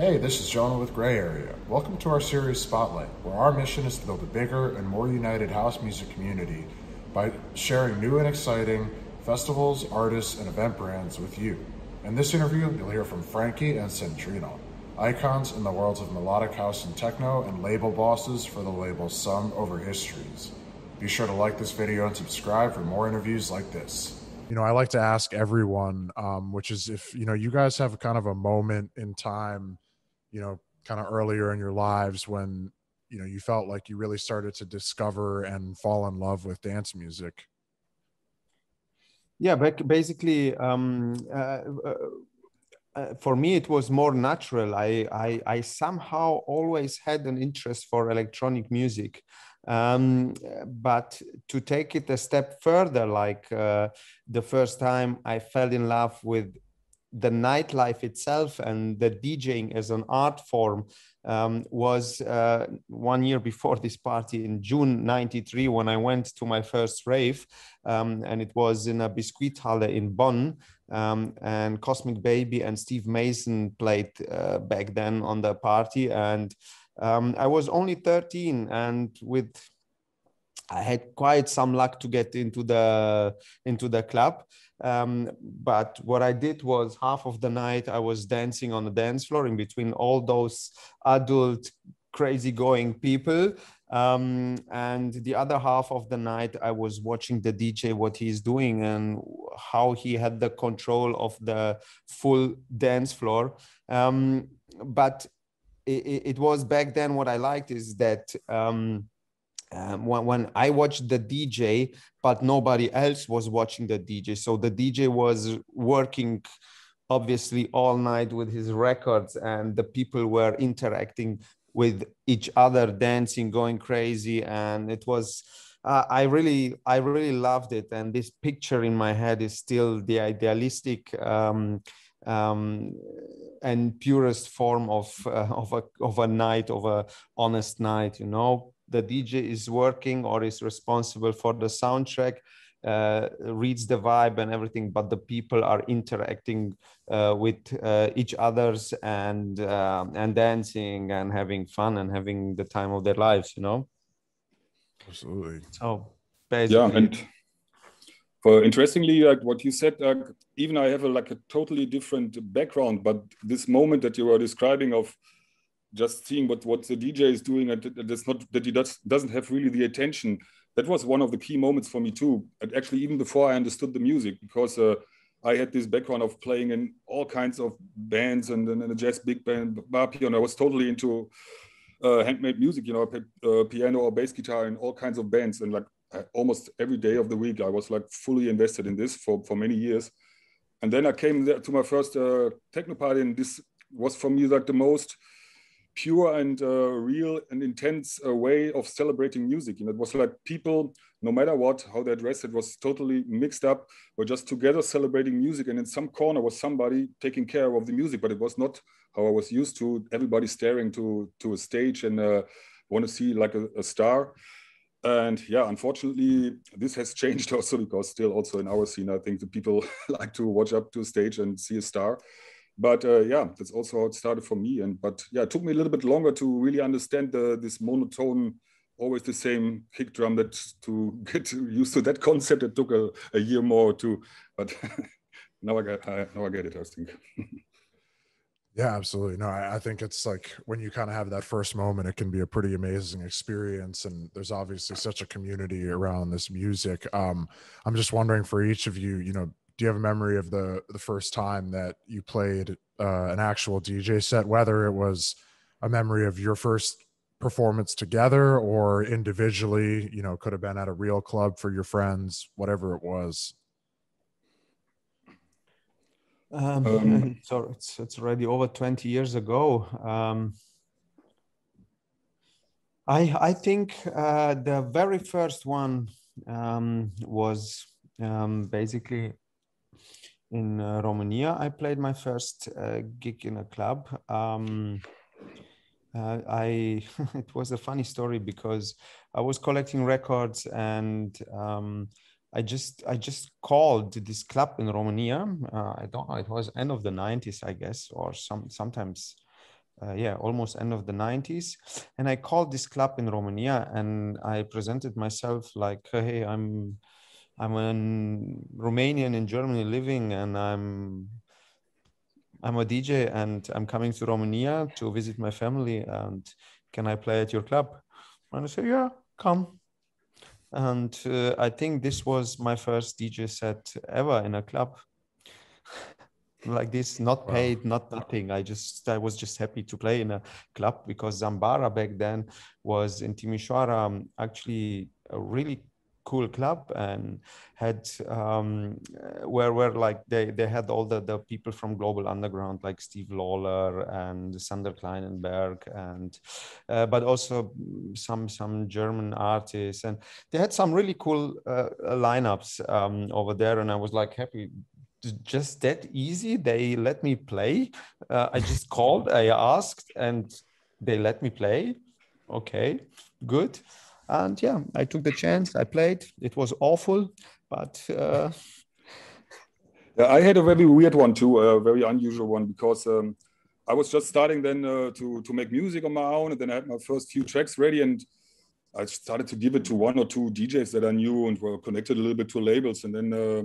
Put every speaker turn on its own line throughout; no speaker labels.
Hey, this is Jonah with Gray Area. Welcome to our series Spotlight, where our mission is to build a bigger and more united house music community by sharing new and exciting festivals, artists, and event brands with you. In this interview, you'll hear from Frankey and Sandrino, icons in the worlds of melodic house and techno, and label bosses for the label Sum Over Histories. Be sure to like this video and subscribe for more interviews like this you know, I like to ask everyone, um, which is if, you know, you guys have kind of a moment in time, you know, kind of earlier in your lives when, you know, you felt like you really started to discover and fall in love with dance music.
Yeah, but basically, um, uh, uh, uh, for me, it was more natural. I, I, I somehow always had an interest for electronic music. Um, but to take it a step further, like uh, the first time I fell in love with the nightlife itself and the DJing as an art form um, was uh, one year before this party in June 93 when I went to my first rave. Um, and it was in a Biskuithalle in Bonn. Um, and Cosmic Baby and Steve Mason played uh, back then on the party. And um, I was only 13, and with I had quite some luck to get into the into the club. Um, but what I did was half of the night I was dancing on the dance floor in between all those adult crazy going people. Um, and the other half of the night i was watching the dj what he's doing and how he had the control of the full dance floor. Um, but it, it, was back then what I liked is that um, um, when, when I watched the DJ, but nobody else was watching the DJ. So the DJ was working obviously all night with his records, and the people were interacting with each other, dancing, going crazy, and it was. Uh, I really, I really loved it, and this picture in my head is still the idealistic um, um, and purest form of uh, of a of a night of a honest night you know? The dj is working or is responsible for the soundtrack uh, reads the vibe and everything but the people are interacting uh, with uh, each others and um, and dancing and having fun and having the time of their lives you know?
Absolutely.
So
basically. yeah and for interestingly like what you said like even i have a like a totally different background but this moment that you were describing of just seeing what what the dj is doing and that's not that he does, doesn't have really the attention that was one of the key moments for me too. And actually even before i understood the music because uh, i had this background of playing in all kinds of bands and, and, a jazz big band bar piano. I was totally into uh, handmade music you know I uh, piano or bass guitar in all kinds of bands. And like almost every day of the week. I was like fully invested in this for, for many years. And then I came there to my first uh, techno party, and this was for me like the most pure and uh, real and intense uh, way of celebrating music. And it was like people, no matter what, how they dressed, it was totally mixed up. We're just together celebrating music, and in some corner was somebody taking care of the music, but it was not how I was used to. Everybody staring to to a stage and uh, want to see like a, a star and yeah unfortunately this has changed also because still also in our scene i think the people like to watch up to a stage and see a star. But uh, yeah that's also how it started for me. And but yeah it took me a little bit longer to really understand the, this monotone always the same kick drum that to get used to that concept. It took a, a year more to but now i get I, now i get it i think
Yeah, absolutely. No, I, I, think it's like when you kind of have that first moment, it can be a pretty amazing experience. And there's obviously such a community around this music. Um, I'm just wondering for each of you, you know, do you have a memory of the the first time that you played uh, an actual DJ set, whether it was a memory of your first performance together or individually, you know, could have been at a real club for your friends, whatever it was.
Um, um, so it's it's already over 20 years ago. Um, I I think uh, the very first one um, was um, basically in uh, Romania. I played my first uh, gig in a club. Um, uh, I it was a funny story because I was collecting records and um, I just I just called this club in Romania. Uh, I don't know. It was end of the nineties, I guess, or some sometimes uh, yeah, almost end of the 90s. And I called this club in Romania and I presented myself like, hey, I'm I'm a Romanian in Germany living and I'm I'm a DJ and I'm coming to Romania to visit my family and can I play at your club? And I said, yeah, come. And uh, I think this was my first DJ set ever in a club like this, not paid, wow. not nothing. I just I was just happy to play in a club because Zambara back then was in Timișoara um, actually a really cool club and had um, where where like they they had all the the people from global underground like Steve Lawler and Sander Kleinenberg and uh, but also some some German artists. And they had some really cool uh, lineups um, over there. And I was like happy. Just that easy? They let me play? Uh, I just called I asked and they let me play? Okay good and yeah, I took the chance. I played. It was awful, but. Uh...
I had a very weird one too, a very unusual one because um, I was just starting then uh, to to make music on my own, and then I had my first few tracks ready, and I started to give it to one or two DJs that I knew and were connected a little bit to labels, and then. Uh,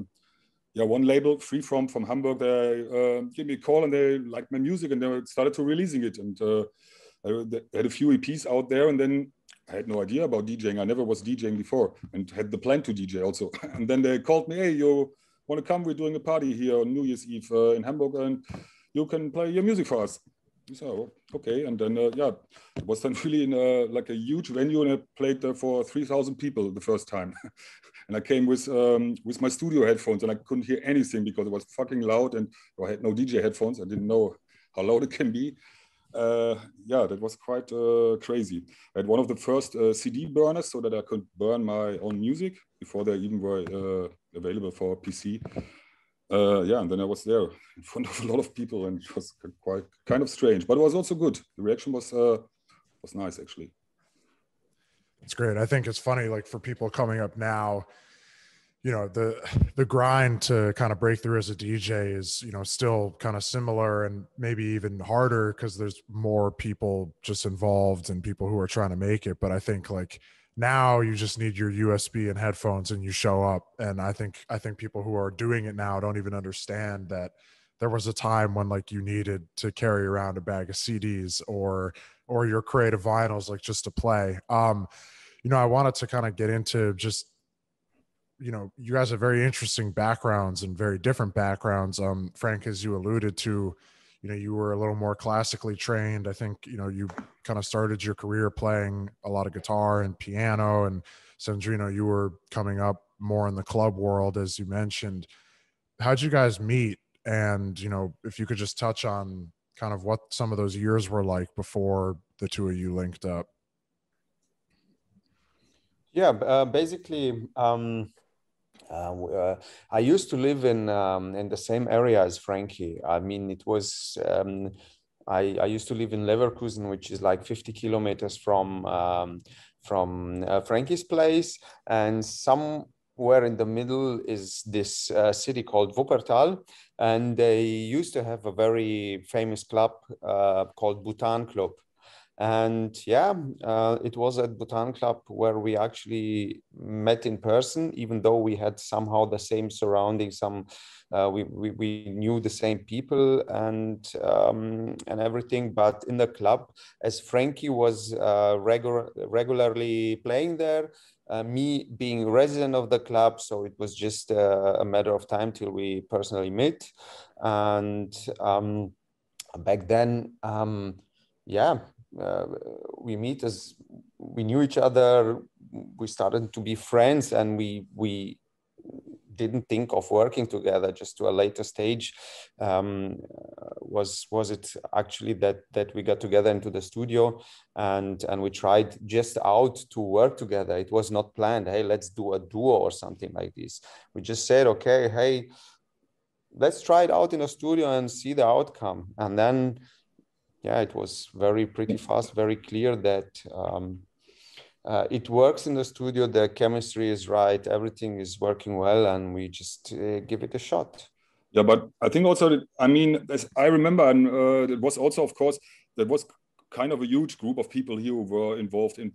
yeah, one label, Freeform from Hamburg, they uh, gave me a call and they liked my music and they started to releasing it. And uh, I had a few EPs out there. And then I had no idea about DJing. I never was DJing before and had the plan to DJ also. and then they called me, hey, you want to come? We're doing a party here on New Year's Eve uh, in Hamburg and you can play your music for us. So, okay. And then, uh, yeah, it was then really in a, like a huge venue and I played there for 3,000 people the first time. and I came with um, with my studio headphones and I couldn't hear anything because it was fucking loud and I had no DJ headphones. I didn't know how loud it can be uh, yeah, that was quite uh, crazy. I had one of the first uh, CD burners so that I could burn my own music before they even were uh, available for PC. Uh, yeah, and then I was there in front of a lot of people, and it was quite kind of strange, but it was also good. The reaction was uh, was nice, actually.
It's great. I think it's funny, like for people coming up now you know the the grind to kind of break through as a DJ is you know still kind of similar and maybe even harder because there's more people just involved and people who are trying to make it. But I think like now you just need your USB and headphones and you show up. And I think I think people who are doing it now don't even understand that there was a time when like you needed to carry around a bag of CDs or or your creative vinyls like just to play. Um, you know, I wanted to kind of get into just you know, you guys have very interesting backgrounds and very different backgrounds. Um, Frank, as you alluded to, you know, you were a little more classically trained. I think, you know, you kind of started your career playing a lot of guitar and piano. And Sandrino, you were coming up more in the club world, as you mentioned. How'd you guys meet? And, you know, if you could just touch on kind of what some of those years were like before the two of you linked up.
Yeah, uh, basically, um, uh, uh, I used to live in um, in the same area as Frankey. I mean, it was um, I, I used to live in Leverkusen, which is like 50 kilometers from um, from uh, Frankey's place, and somewhere in the middle is this uh, city called Wuppertal, and they used to have a very famous club uh, called Butan Club and yeah uh, it was at butan club where we actually met in person even though we had somehow the same surroundings some uh, we, we, we knew the same people and um, and everything. But in the club as frankey was uh, regular regularly playing there uh, me being resident of the club so it was just uh, a matter of time till we personally met and um, back then um, yeah uh, we meet as we knew each other we started to be friends and we we didn't think of working together just to a later stage. Um, was was it actually that that we got together into the studio and and we tried just out to work together? It was not planned. Hey let's do a duo or something like this. We just said okay hey let's try it out in a studio and see the outcome. And then yeah, it was very pretty fast, very clear that um, uh, it works in the studio. The chemistry is right, everything is working well, and we just uh, give it a shot.
Yeah, but I think also, that, I mean, as I remember, and uh, it was also, of course, there was kind of a huge group of people here who were involved in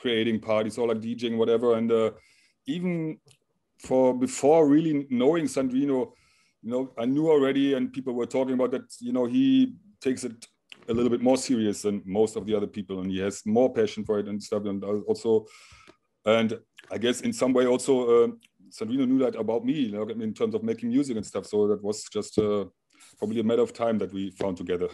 creating parties or like DJing, whatever. And uh, even for before really knowing Sandrino, you know, I knew already, and people were talking about that. You know, he takes it a little bit more serious than most of the other people, and he has more passion for it and stuff. And also, and I guess in some way also, uh, Sandrino knew that about me, you know, in terms of making music and stuff. So that was just uh, probably a matter of time that we found together.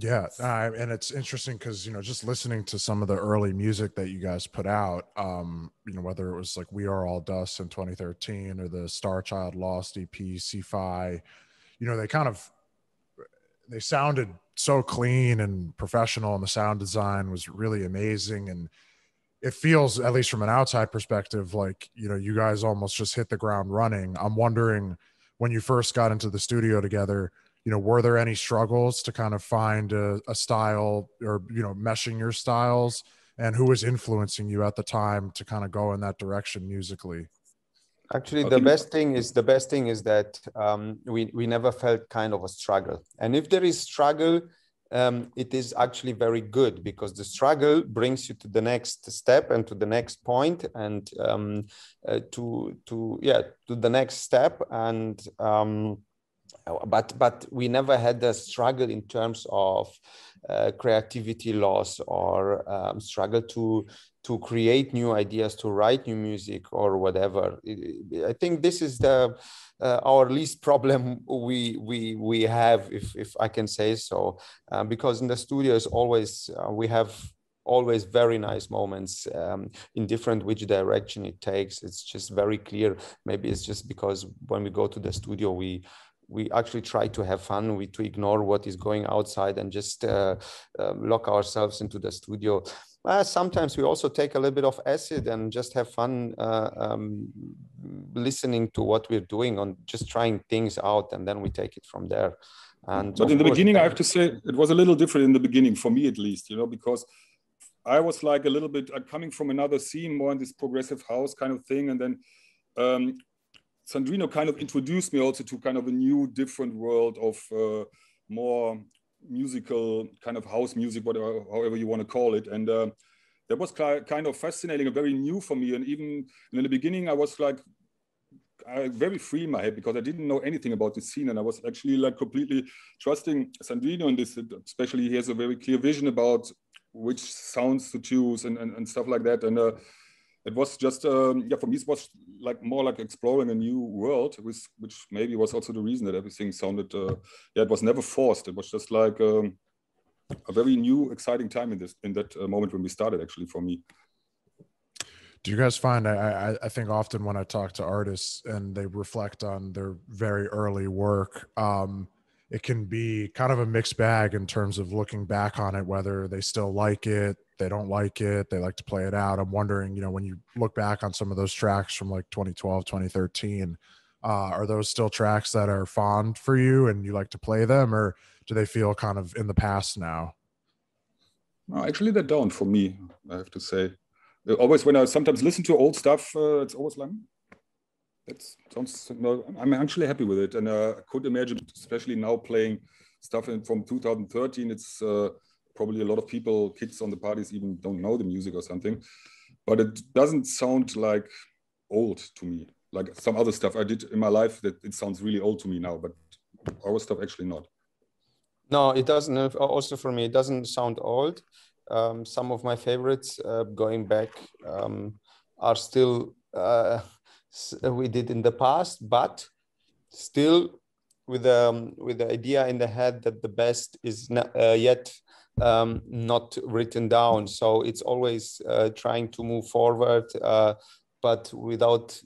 Yeah, uh, and it's interesting because you know just listening to some of the early music that you guys put out, um, you know whether it was like "We Are All Dust" in 2013 or the Star Child Lost EP, C-Fi, you know they kind of they sounded so clean and professional, and the sound design was really amazing, and it feels at least from an outside perspective like you know you guys almost just hit the ground running. I'm wondering when you first got into the studio together you know were there any struggles to kind of find a, a, style or you know meshing your styles? And who was influencing you at the time to kind of go in that direction musically
actually the best thing is the best thing is that um, we we never felt kind of a struggle. And if there is struggle um, it is actually very good because the struggle brings you to the next step and to the next point and um, uh, to to yeah to the next step. And um, but but we never had the struggle in terms of uh, creativity loss or um, struggle to to create new ideas to write new music or whatever. I think this is the uh, our least problem we we we have if if i can say so. Uh, because in the studios always uh, we have always very nice moments um, in different which direction it takes. It's just very clear. Maybe it's just because when we go to the studio we we actually try to have fun we to ignore what is going outside and just uh, uh, lock ourselves into the studio uh, sometimes we also take a little bit of acid and just have fun uh, um, listening to what we're doing on just trying things out and then we take it from there. And
but in the beginning i have to say it was a little different in the beginning for me at least you know because i was like a little bit uh, coming from another scene more in this progressive house kind of thing and then um, Sandrino kind of introduced me also to kind of a new, different world of uh, more musical kind of house music, whatever, however you want to call it. And uh, that was kind of fascinating and very new for me. And even in the beginning, I was like I, very free in my head because I didn't know anything about the scene, and I was actually like completely trusting Sandrino in this. Especially, he has a very clear vision about which sounds to choose and, and, and stuff like that. And uh, it was just um, yeah for me it was like more like exploring a new world which which maybe was also the reason that everything sounded uh, yeah it was never forced. It was just like um, a very new exciting time in this in that uh, moment when we started actually for me.
Do you guys find I, I think often when i talk to artists and they reflect on their very early work um, it can be kind of a mixed bag in terms of looking back on it whether they still like it they don't like it they like to play it out. I'm wondering you know when you look back on some of those tracks from like 2012 2013 uh, are those still tracks that are fond for you and you like to play them or do they feel kind of in the past now?
No actually they don't for me i have to say. Always when i sometimes listen to old stuff uh, it's always like that sounds no i'm actually happy with it and uh, i could imagine especially now playing stuff in, from 2013 it's uh, probably a lot of people, kids on the parties, even don't know the music or something. But it doesn't sound like old to me, like some other stuff I did in my life that it sounds really old to me now, but our stuff actually not.
No, it doesn't. Also for me, it doesn't sound old. Um, some of my favorites uh, going back um, are still uh, we did in the past, but still with um, with the idea in the head that the best is not, uh, yet um, not written down. So it's always uh, trying to move forward, uh, but without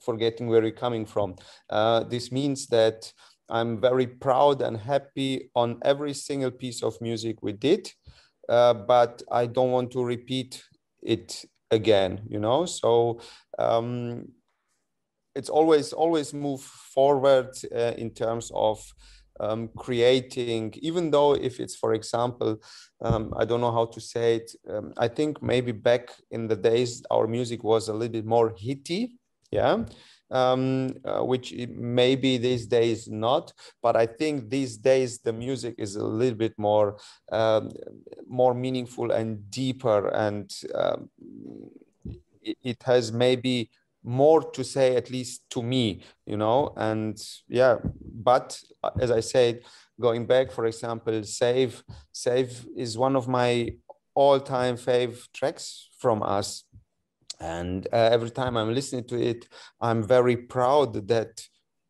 forgetting where you're coming from. Uh, this means that I'm very proud and happy on every single piece of music we did, uh, but I don't want to repeat it again, you know? So um, it's always, always move forward uh, in terms of um, creating, even though if it's, for example, um, I don't know how to say it, um, I think maybe back in the days our music was a little bit more hitty, yeah. Um, uh, which maybe these days not. But I think these days the music is a little bit more um, more meaningful and deeper, and um, it, it has maybe more to say at least to me you know and yeah but uh, as i said going back for example save save is one of my all-time fave tracks from us and uh, every time i'm listening to it i'm very proud that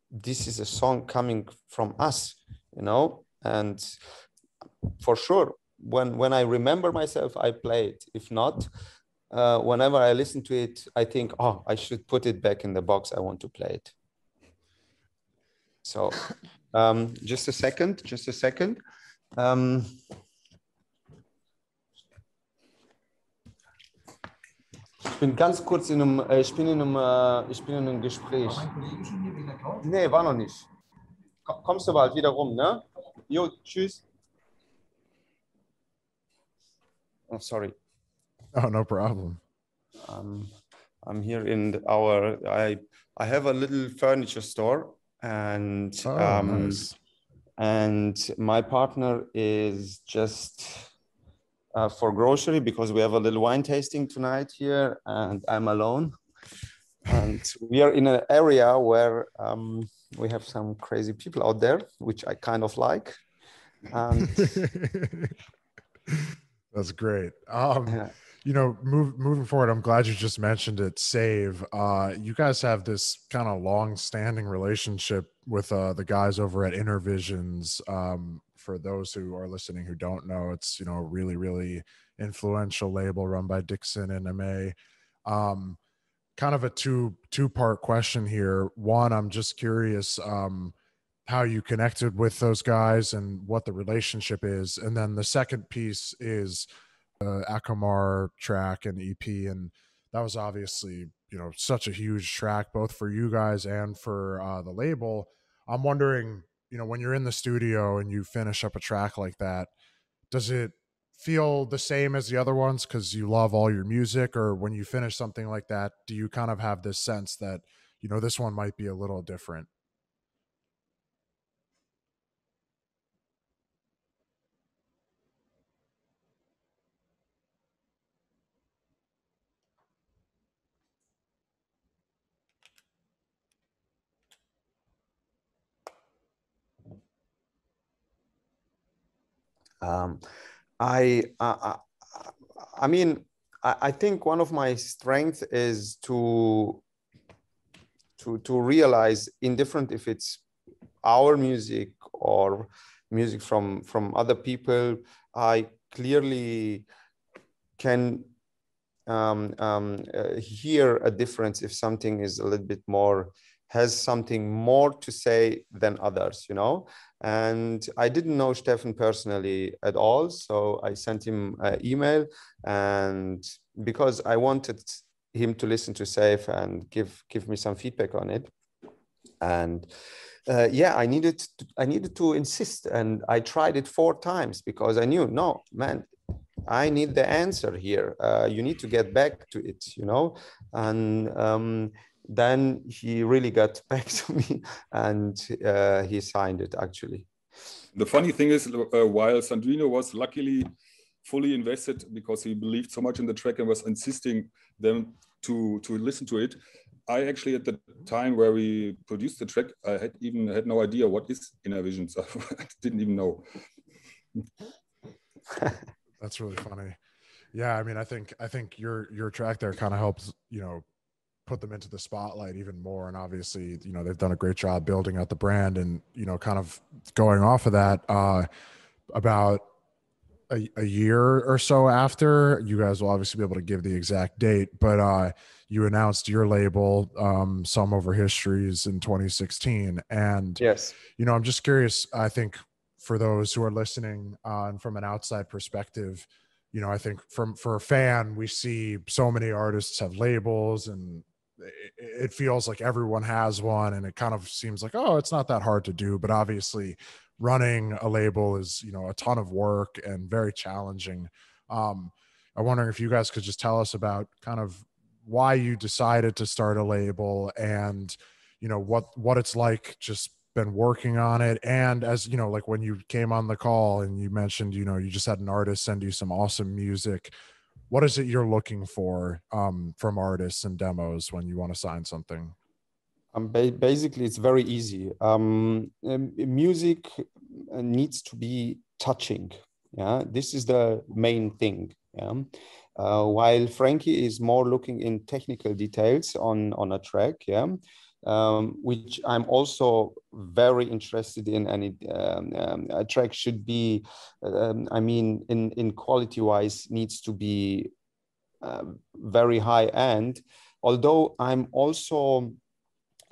this is a song coming from us you know? And for sure when when i remember myself i play it. If not uh, whenever i listen to it i think oh i should put it back in the box. I want to play it. So um, just a second just a second. Um, Ich bin ganz kurz in einem, äh, ich bin in einem, äh, ich bin in einem Gespräch. Nee, war noch nicht. Kommst du bald wieder rum, ne? Jo, tschüss. Oh, sorry.
Oh, no problem.
Um, I'm here in our, I, I have a little furniture store and,
Oh,
um,
nice.
and my partner is just uh, for grocery because we have a little wine tasting tonight here and I'm alone. And we are in an area where um, we have some crazy people out there, which I kind of like. And
That's great. Um,
yeah,
you know, move, moving forward, I'm glad you just mentioned it. Save. Uh, you guys have this kind of long-standing relationship with uh, the guys over at Innervisions. Um, for those who are listening who don't know, it's you know a really really influential label run by Dixon and Âme. Um, kind of a two two part question here. One, I'm just curious um, how you connected with those guys and what the relationship is, and then the second piece is the Acamar track and EP, and that was obviously you know such a huge track both for you guys and for uh, the label. I'm wondering, you know, when you're in the studio and you finish up a track like that, does it feel the same as the other ones because you love all your music, or when you finish something like that, do you kind of have this sense that you know this one might be a little different?
Um, I, I, I- mean, I, I think one of my strengths is to to to realize indifferent if it's our music or music from from other people i clearly can um, um, uh, hear a difference if something is a little bit more has something more to say than others you know? And i didn't know steffen personally at all so i sent him an email. And because i wanted him to listen to safe and give give me some feedback on it. And uh, yeah i needed to, i needed to insist and i tried it four times because i knew no man i need the answer here. Uh, you need to get back to it you know? And um, then he really got back to me and uh, he signed it actually
The funny thing is, uh, while Sandrino was luckily fully invested because he believed so much in the track and was insisting them to to listen to it, I actually at the time where we produced the track, I had even had no idea what is Innervision, so I didn't even know.
That's really funny. Yeah, I mean, I think I think your your track there kind of helps, you know, put them into the spotlight even more. And obviously, you know, they've done a great job building out the brand and you know, kind of going off of that. Uh, about a, a year or so after, you guys will obviously be able to give the exact date, but uh, you announced your label, um, Sum Over Histories, in 2016, and
yes
you know, I'm just curious. I think for those who are listening uh, and from an outside perspective, you know, I think from for a fan, we see so many artists have labels and it, feels like everyone has one and it kind of seems like oh it's not that hard to do but obviously running a label is you know a ton of work and very challenging. Um i'm wondering if you guys could just tell us about kind of why you decided to start a label and you know what what it's like just been working on it. And as you know like when you came on the call and you mentioned you know you just had an artist send you some awesome music what is it you're looking for um, from artists and demos when you want to sign something?
Um, ba- basically it's very easy. Um, um, music uh, needs to be touching yeah? This is the main thing yeah? Uh, while frankey is more looking in technical details on on a track yeah um, which I'm also very interested in. And it, um, um, a track should be, um, I mean, in in quality wise, needs to be uh, very high end. Although I'm also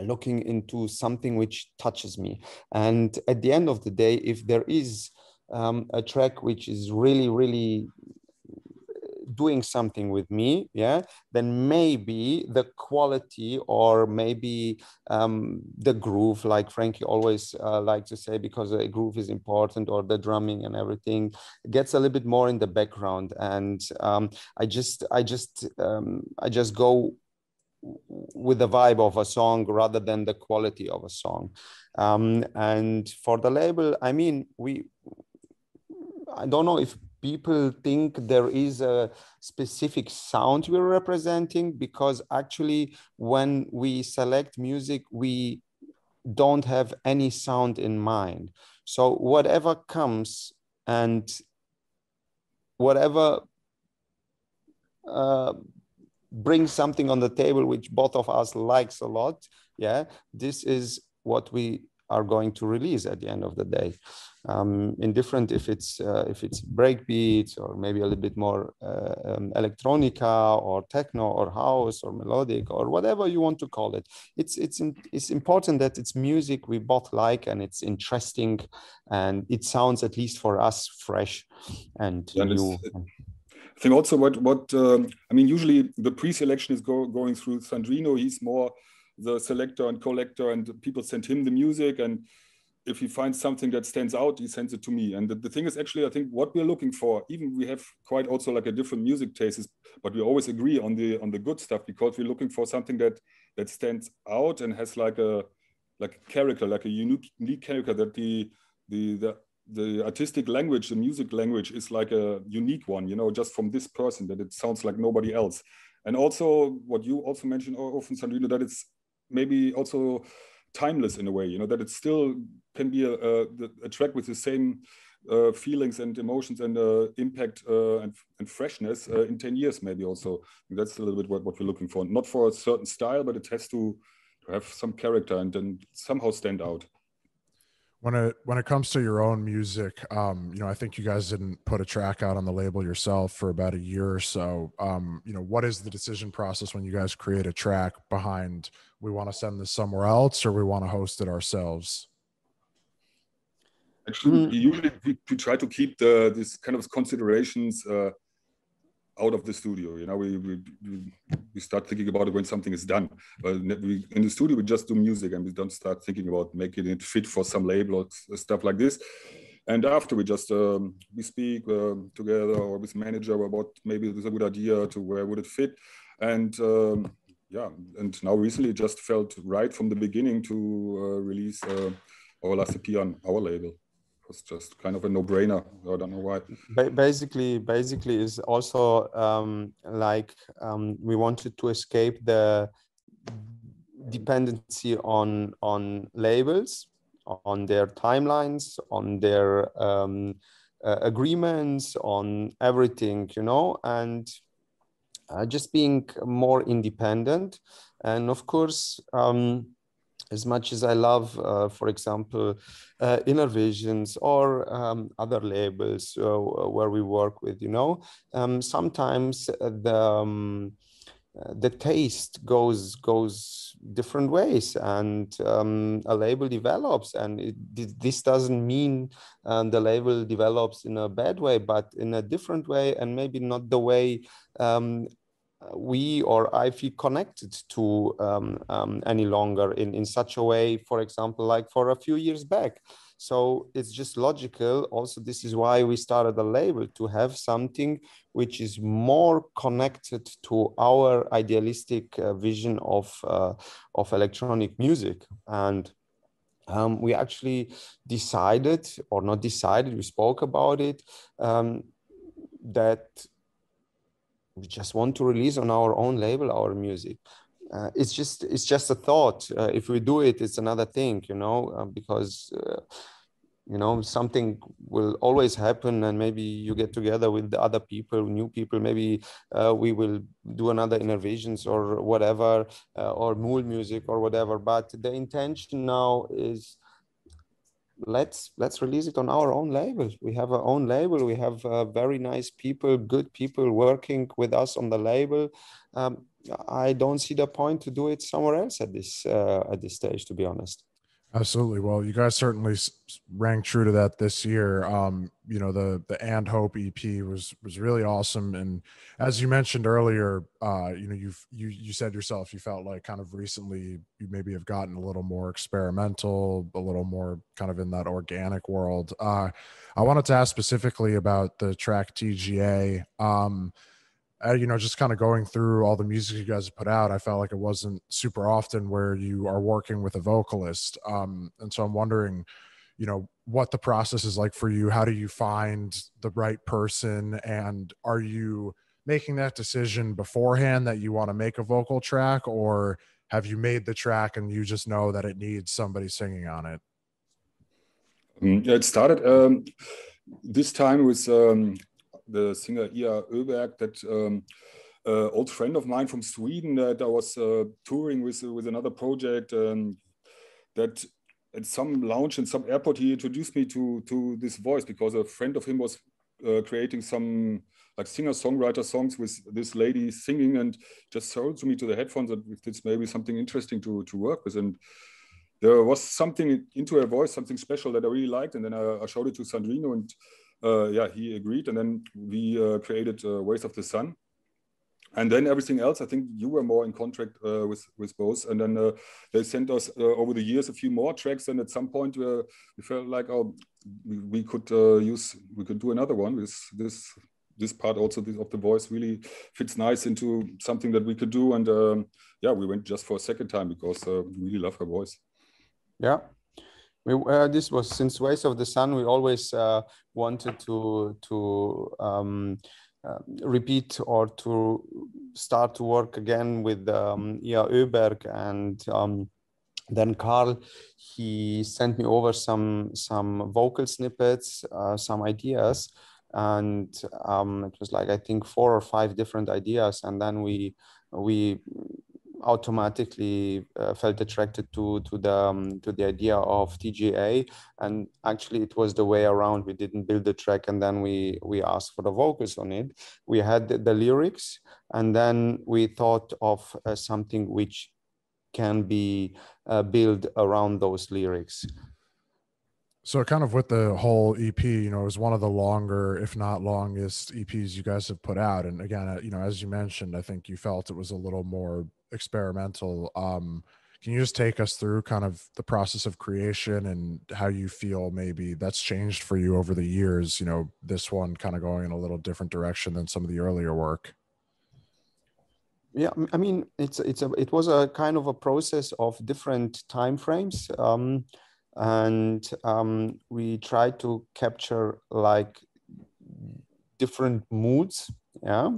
looking into something which touches me, and at the end of the day, if there is um, a track which is really, really doing something with me yeah then maybe the quality or maybe um, the groove like frankey always uh, like to say because a groove is important or the drumming and everything gets a little bit more in the background. And um, i just i just um, i just go with the vibe of a song rather than the quality of a song. Um, and for the label i mean we I don't know if people think there is a specific sound we're representing because actually when we select music we don't have any sound in mind. So whatever comes and whatever uh, brings something on the table which both of us likes a lot yeah this is what we are going to release at the end of the day um, indifferent if it's uh, if it's breakbeats or maybe a little bit more uh, um, electronica or techno or house or melodic or whatever you want to call it. It's it's in, it's important that it's music we both like and it's interesting and it sounds at least for us fresh and yeah, new.
I think also what what um, I mean. Usually the pre-selection is go, going through Sandrino. He's more the selector and collector, and people send him the music and if he finds something that stands out, he sends it to me. And the, the, thing is actually, I think what we're looking for, even we have quite also like a different music tastes, but we always agree on the on the good stuff because we're looking for something that that stands out and has like a like a character, like a unique, unique character that the the the the artistic language, the music language is like a unique one, you know, just from this person that it sounds like nobody else. And also what you also mentioned often, Sandrino, that it's maybe also timeless in a way, you know, that it still can be a, a, a track with the same uh, feelings and emotions and uh, impact uh, and, and, freshness uh, in 10 years, maybe also. And that's a little bit what, what, we're looking for. Not for a certain style, but it has to, to have some character and then somehow stand out
when it when it comes to your own music um you know i think you guys didn't put a track out on the label yourself for about a year or so um you know what is the decision process when you guys create a track behind we want to send this somewhere else or we want to host it ourselves
actually mm. usually we, we, try to keep the this kind of considerations uh, out of the studio. You know, we, we, we start thinking about it when something is done. But we, in the studio, we just do music and we don't start thinking about making it fit for some label or stuff like this. And after we just um, we speak uh, together or with manager about maybe it's a good idea to where would it fit, and um, yeah, and now recently it just felt right from the beginning to uh, release uh, our last EP on our label was just kind of a no-brainer. I don't know why.
Basically, basically is also um, like um, we wanted to escape the dependency on on labels, on their timelines, on their um, uh, agreements, on everything, you know, and uh, just being more independent. And of course, um, as much as I love, uh, for example, uh, Innervisions or um, other labels uh, where we work with, you know, um, sometimes the um, the taste goes goes different ways and um, a label develops and it, this doesn't mean um, the label develops in a bad way but in a different way and maybe not the way um, we or I feel connected to um, um, any longer in, in such a way, for example, like for a few years back. so it's just logical also this is why we started a label to have something which is more connected to our idealistic uh, vision of uh, of electronic music and um, we actually decided or not decided we spoke about it um, that we just want to release on our own label our music. Uh, it's just it's just a thought. Uh, if we do it it's another thing you know uh, because uh, you know something will always happen and maybe you get together with the other people new people. Maybe uh, we will do another Innervisions or whatever uh, or mood music or whatever. But the intention now is let's let's release it on our own label. We have our own label. We have uh, very nice people good people working with us on the label. Um, i don't see the point to do it somewhere else at this uh, at this stage to be honest
Absolutely. Well, you guys certainly rang true to that this year. Um, you know, the the and hope EP was was really awesome, and as you mentioned earlier, uh, you know, you've you you said yourself you felt like kind of recently you maybe have gotten a little more experimental, a little more kind of in that organic world. Uh, I wanted to ask specifically about the track TGA. Um, uh, you know, just kind of going through all the music you guys put out, I felt like it wasn't super often where you are working with a vocalist. Um, and so I'm wondering, you know, what the process is like for you. How do you find the right person? And are you making that decision beforehand that you want to make a vocal track, or have you made the track and you just know that it needs somebody singing on it?
Mm, it started um, this time with um, the singer Ia Öberg, that um, uh, old friend of mine from Sweden that I was uh, touring with with another project. Um, that at some lounge in some airport he introduced me to to this voice because a friend of him was uh, creating some like singer songwriter songs with this lady singing and just showed to me to the headphones that it's maybe something interesting to to work with and there was something into her voice something special that i really liked and then i, I showed it to sandrino and yeah, he agreed, and then we uh, created uh, Ways of the Sun. And then everything else, I think you were more in contract with with both. And then they sent us over the years a few more tracks. And at some point, we felt like, oh, we, we could use, we could do another one with this this part also of the voice really fits nice into something that we could do and um, yeah we went just for a second time because uh, we really love her voice
yeah we, uh, this was since Ways of the Sun. We always uh, wanted to to um, uh, repeat or to start to work again with um, Ia Öberg and um, then Carl. He sent me over some some vocal snippets, uh, some ideas, and um, it was like I think four or five different ideas, and then we we automatically uh, felt attracted to to the um, to the idea of TGA and actually it was the way around. We didn't build the track and then we we asked for the vocals on it. We had the, the lyrics and then we thought of uh, something which can be uh, built around those lyrics.
So kind of with the whole EP, you know, it was one of the longer, if not longest EPs you guys have put out. And again, uh, you know, as you mentioned, I think you felt it was a little more experimental. Um, can you just take us through kind of the process of creation and how you feel maybe that's changed for you over the years? You know, this one kind of going in a little different direction than some of the earlier work.
Yeah, I mean, it's it's a it was a kind of a process of different time frames, um, and um, we tried to capture like different moods. Yeah,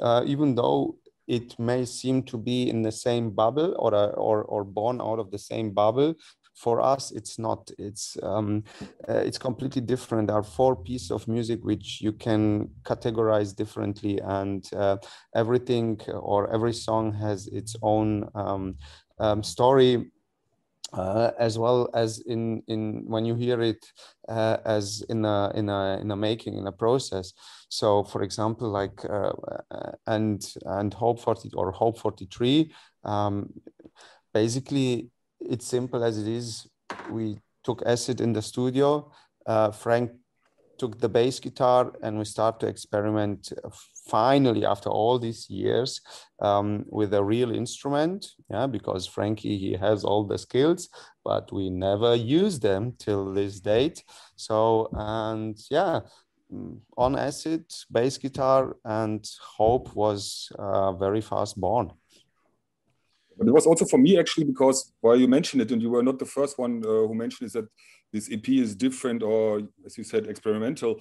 uh, even though it may seem to be in the same bubble or, or, or born out of the same bubble. For us it's not. It's um, uh, it's completely different. There are four pieces of music which you can categorize differently and uh, everything or every song has its own um, um, story uh, as well as in in when you hear it uh, as in a in a in a making in a process. So for example like uh, uh and and hope 40 or hope 43 um, basically it's simple as it is. We took acid in the studio. Uh, frank took the bass guitar and we start to experiment uh, finally after all these years um, with a real instrument yeah because frankey he has all the skills but we never use them till this date. So and yeah mm, on acid bass guitar and hope was uh, very fast born.
But it was also for me actually because while you mentioned it and you were not the first one uh, who mentioned is that this ep is different or as you said experimental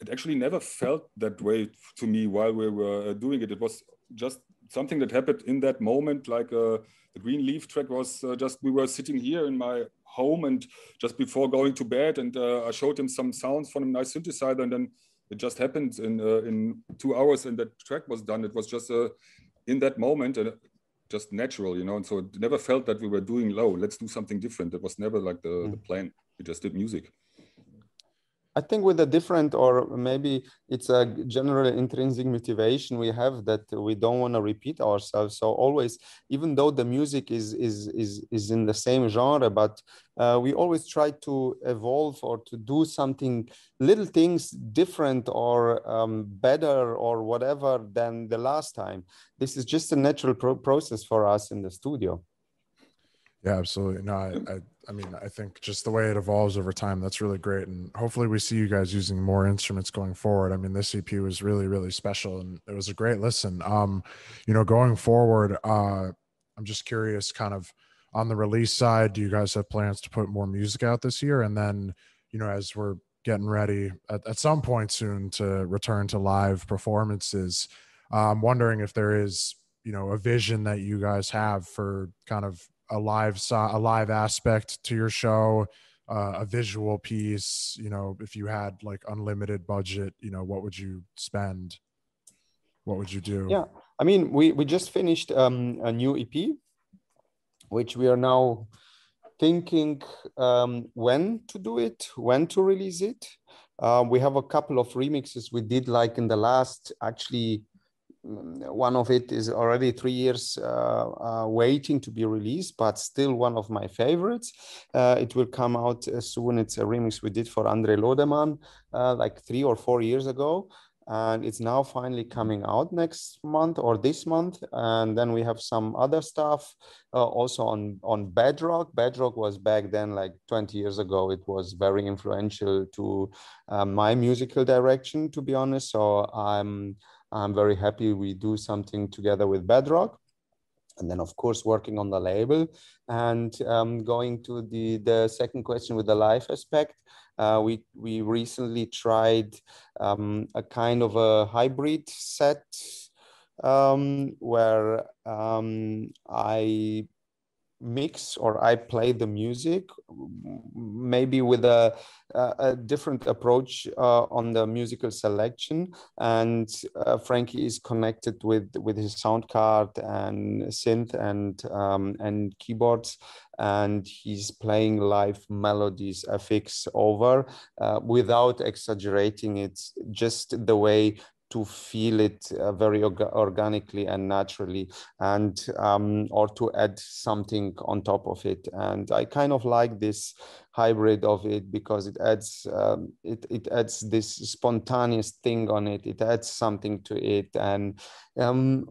it actually never felt that way to me while we were uh, doing it. It was just something that happened in that moment. Like uh, the Green Leaf track was uh, just we were sitting here in my home and just before going to bed, and uh, I showed him some sounds from a nice synthesizer, and then it just happened in uh, in two hours, and that track was done. It was just uh, in that moment and just natural, you know. And so it never felt that we were doing low. Let's do something different. It was never like the, mm. the plan. We just did music.
I think with a different, or maybe it's a general intrinsic motivation we have that we don't want to repeat ourselves. So always, even though the music is is is is in the same genre, but uh, we always try to evolve or to do something, little things different or um, better or whatever than the last time. This is just a natural pro- process for us in the studio.
Yeah, absolutely. No, I, I, I, mean, I think just the way it evolves over time, that's really great. And hopefully we see you guys using more instruments going forward. I mean, this EP was really, really special and it was a great listen. Um, you know, going forward, uh, I'm just curious kind of on the release side, do you guys have plans to put more music out this year? And then, you know, as we're getting ready at, at some point soon to return to live performances, uh, I'm wondering if there is, you know, a vision that you guys have for kind of a live a live aspect to your show uh, a visual piece you know if you had like unlimited budget you know what would you spend? What would you do?
Yeah i mean we we just finished um, a new ep which we are now thinking um, when to do it when to release it. Uh, we have a couple of remixes we did like in the last actually one of it is already three years uh, uh, waiting to be released, but still one of my favorites. Uh, it will come out uh, soon. It's a remix we did for Andre Lodemann uh, like three or four years ago. And it's now finally coming out next month or this month. And then we have some other stuff uh, also on, on Bedrock. Bedrock was back then, like 20 years ago, it was very influential to my musical direction, to be honest. So I'm I'm very happy we do something together with Bedrock. And then, of course, working on the label and um, going to the, the second question with the life aspect. Uh, we, we recently tried um, a kind of a hybrid set um, where um, I mix or I play the music, maybe with a, a different approach uh, on the musical selection. And uh, Frankey is connected with with his sound card and synth and um, and keyboards, and he's playing live melodies FX over uh, without exaggerating it, just the way to feel it uh, very orga organically and naturally and um, or to add something on top of it. And i kind of like this hybrid of it because it adds um, it, it adds this spontaneous thing on it. It adds something to it. And um,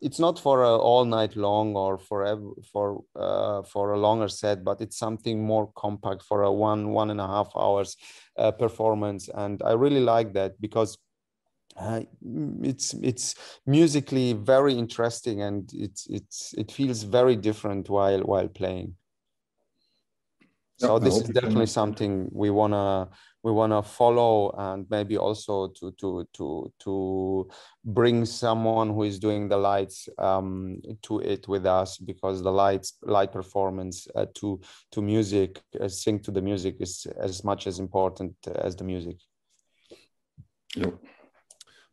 it's not for a all night long or forever for uh, for a longer set but it's something more compact for a one one and a half hours uh, performance. And i really like that because uh, it's it's musically very interesting and it's it's it feels very different while while playing so yeah, this is definitely something we want to we want to follow and maybe also to to to to bring someone who is doing the lights um, to it with us because the lights light performance uh, to to music uh, sing to the music is as much as important as the music
yep.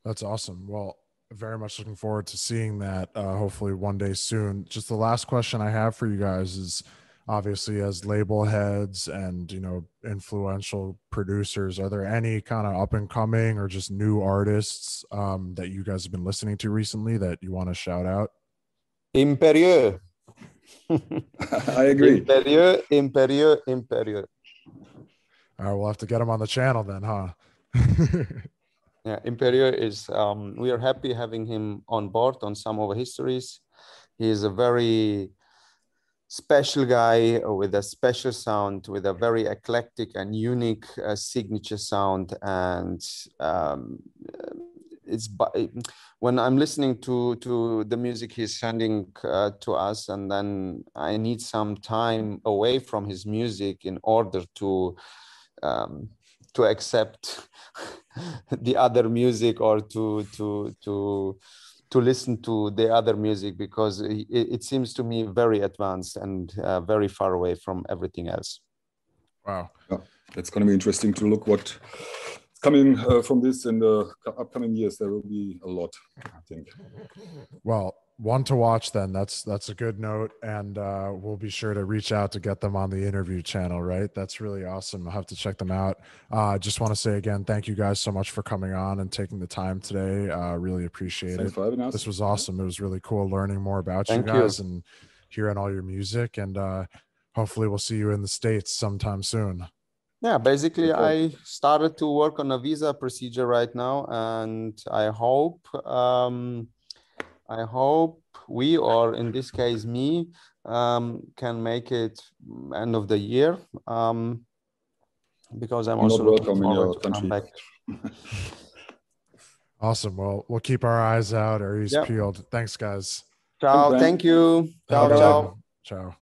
That's awesome. Well, very much looking forward to seeing that uh, hopefully one day soon. Just the last question I have for you guys is obviously as label heads and you know influential producers are there any kind of up and coming or just new artists um, that you guys have been listening to recently that you want to shout out?
Imperieux
i agree.
Imperieux imperieux imperieux
all right we'll have to get them on the channel then huh
yeah, Imperio is. Um, we are happy having him on board on Sum Over Histories. He is a very special guy with a special sound, with a very eclectic and unique uh, signature sound, and um, it's when I'm listening to to the music he's sending uh, to us, and then I need some time away from his music in order to um, to accept the other music or to to to to listen to the other music because it, it seems to me very advanced and uh, very far away from everything else.
Wow, yeah, it's going to be interesting to look what coming uh, from this in the upcoming years. There will be a lot, I think.
Well, one to watch then. That's that's a good note. And uh, we'll be sure to reach out to get them on the interview channel right? That's really awesome. I'll have to check them out. Uh, just want to say again thank you guys so much for coming on and taking the time today. Uh, really appreciate Thanks it. this was awesome. It was really cool learning more about thank you. guys you. and hearing all your music. And uh, hopefully we'll see you in the states sometime soon.
Yeah basically i started to work on a visa procedure right now. And i hope um, I hope we, or in this case me, um, can make it end of the year um, because I'm also
welcome in your country. back.
awesome. Well, we'll keep our eyes out, our ears yep. peeled. Thanks, guys.
Ciao. Thank you. Ciao. Ciao.
Ciao.